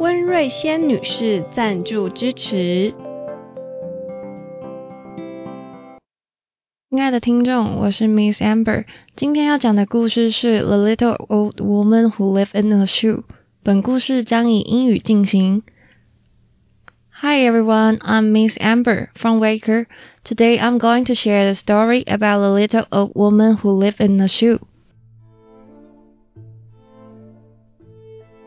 温瑞仙女士赞助支持。亲爱的听众，我是 Miss Amber，今天要讲的故事是《The Little Old Woman Who Lived in a Shoe》。本故事将以英语进行。Hi everyone, I'm Miss Amber from Waker. Today I'm going to share the story about the little old woman who lived in a shoe.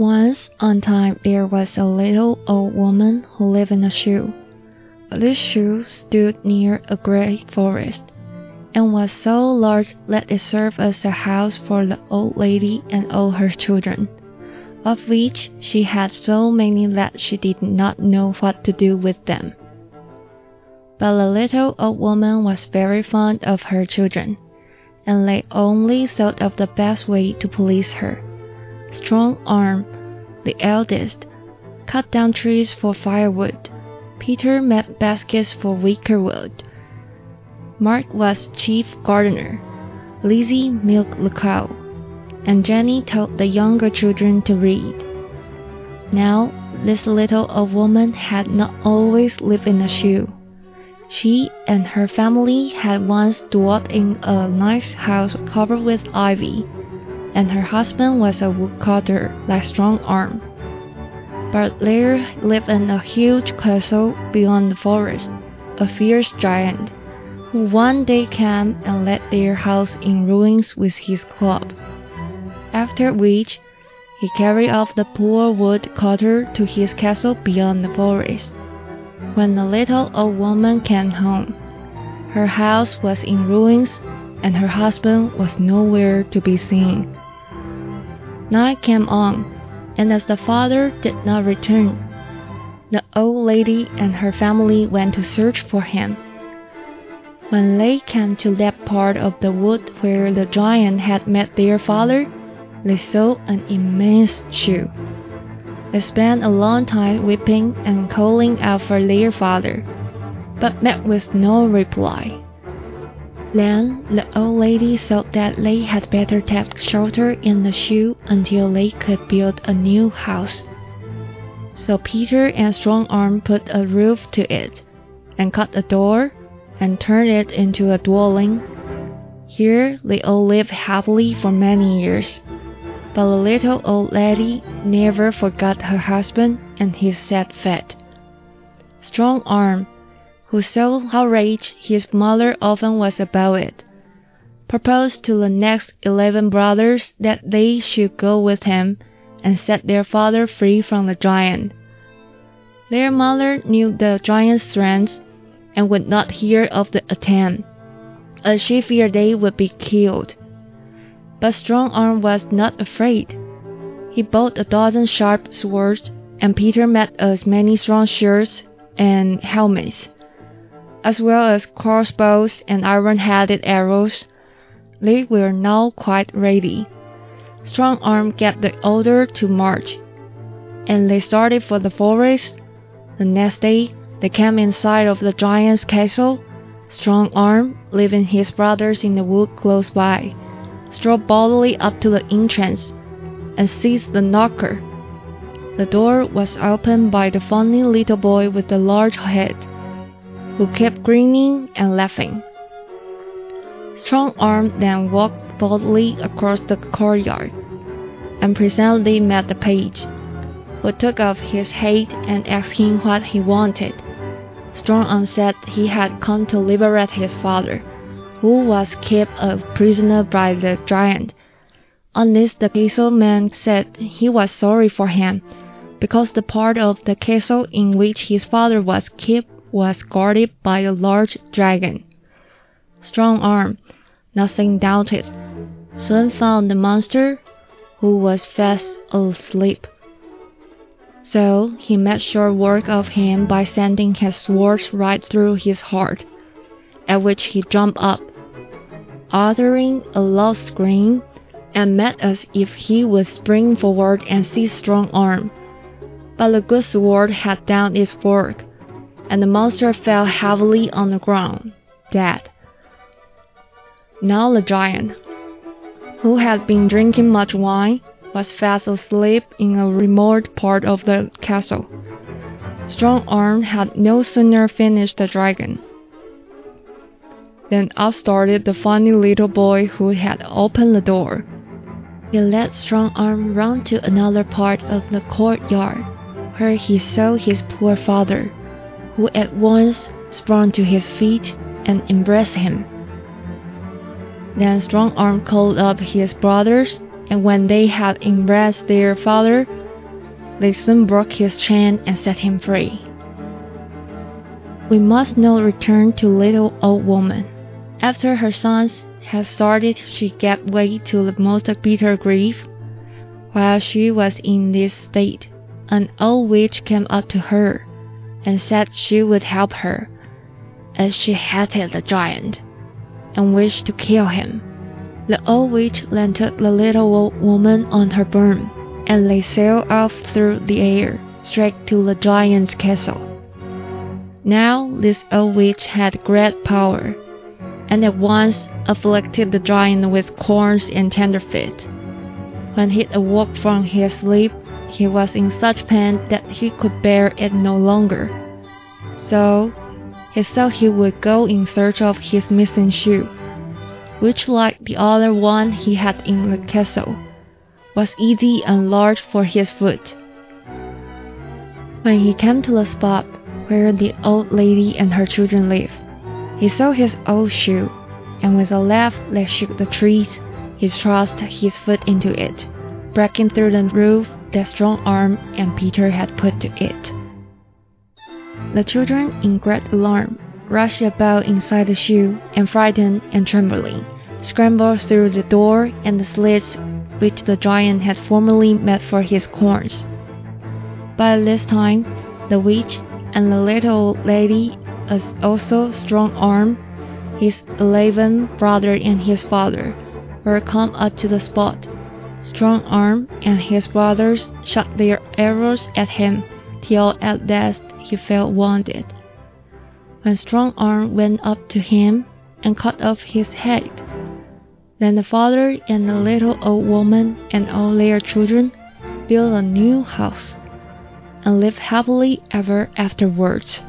Once on time there was a little old woman who lived in a shoe. This shoe stood near a great forest, and was so large that it served as a house for the old lady and all her children, of which she had so many that she did not know what to do with them. But the little old woman was very fond of her children, and they only thought of the best way to please her. Strong Arm, the eldest, cut down trees for firewood. Peter made baskets for wicker wood. Mark was chief gardener. Lizzie milked the cow, and Jenny taught the younger children to read. Now, this little old woman had not always lived in a shoe. She and her family had once dwelt in a nice house covered with ivy and her husband was a woodcutter like Strong Arm. But there lived in a huge castle beyond the forest a fierce giant, who one day came and laid their house in ruins with his club. After which, he carried off the poor woodcutter to his castle beyond the forest. When the little old woman came home, her house was in ruins and her husband was nowhere to be seen. Night came on, and as the father did not return, the old lady and her family went to search for him. When they came to that part of the wood where the giant had met their father, they saw an immense shoe. They spent a long time weeping and calling out for their father, but met with no reply. Then the old lady thought that they had better take shelter in the shoe until they could build a new house. So Peter and Strong Arm put a roof to it, and cut a door, and turned it into a dwelling. Here they all lived happily for many years. But the little old lady never forgot her husband and his sad fate. Strong Arm who saw how outraged his mother often was about it, proposed to the next eleven brothers that they should go with him and set their father free from the giant. Their mother knew the giant's strength and would not hear of the attempt, as she feared they would be killed. But Strong Arm was not afraid. He bought a dozen sharp swords, and Peter made as many strong shields and helmets as well as crossbows and iron-headed arrows. They were now quite ready. Strong Arm gave the order to march, and they started for the forest. The next day, they came in sight of the giant's castle. Strong Arm, leaving his brothers in the wood close by, strode boldly up to the entrance and seized the knocker. The door was opened by the funny little boy with the large head who kept grinning and laughing. Strong Arm then walked boldly across the courtyard, and presently met the page, who took off his hat and asked him what he wanted. Strong Arm said he had come to liberate his father, who was kept a prisoner by the giant. On this the castle man said he was sorry for him, because the part of the castle in which his father was kept was guarded by a large dragon. Strong Arm, nothing doubted, soon found the monster, who was fast asleep. So he made short work of him by sending his sword right through his heart, at which he jumped up, uttering a loud scream, and made as if he would spring forward and seize Strong Arm. But the good sword had done its work, and the monster fell heavily on the ground, dead. Now the giant, who had been drinking much wine, was fast asleep in a remote part of the castle. Strong Arm had no sooner finished the dragon than up started the funny little boy who had opened the door. He led Strong Arm round to another part of the courtyard, where he saw his poor father, who at once sprang to his feet and embraced him. Then Strong Arm called up his brothers and when they had embraced their father, they soon broke his chain and set him free. We must now return to little old woman. After her sons had started, she gave way to the most bitter grief. While she was in this state, an old witch came up to her and said she would help her, as she hated the giant and wished to kill him. The old witch landed the little old woman on her broom, and they sailed off through the air, straight to the giant's castle. Now this old witch had great power, and at once afflicted the giant with corns and tenderfeet. When he awoke from his sleep, he was in such pain that he could bear it no longer. So he thought he would go in search of his missing shoe which, like the other one he had in the castle, was easy and large for his foot. When he came to the spot where the old lady and her children lived, he saw his old shoe, and with a laugh that shook the trees, he thrust his foot into it, breaking through the roof that strong arm and Peter had put to it. The children, in great alarm, rushed about inside the shoe, and frightened and trembling, scrambled through the door and the slits which the giant had formerly made for his corns. By this time, the witch and the little lady, as also Strong Arm, his eleven brother and his father, were come up to the spot. Strong Arm and his brothers shot their arrows at him till at last he fell wounded when Strong Arm went up to him and cut off his head. Then the father and the little old woman and all their children built a new house and lived happily ever afterwards.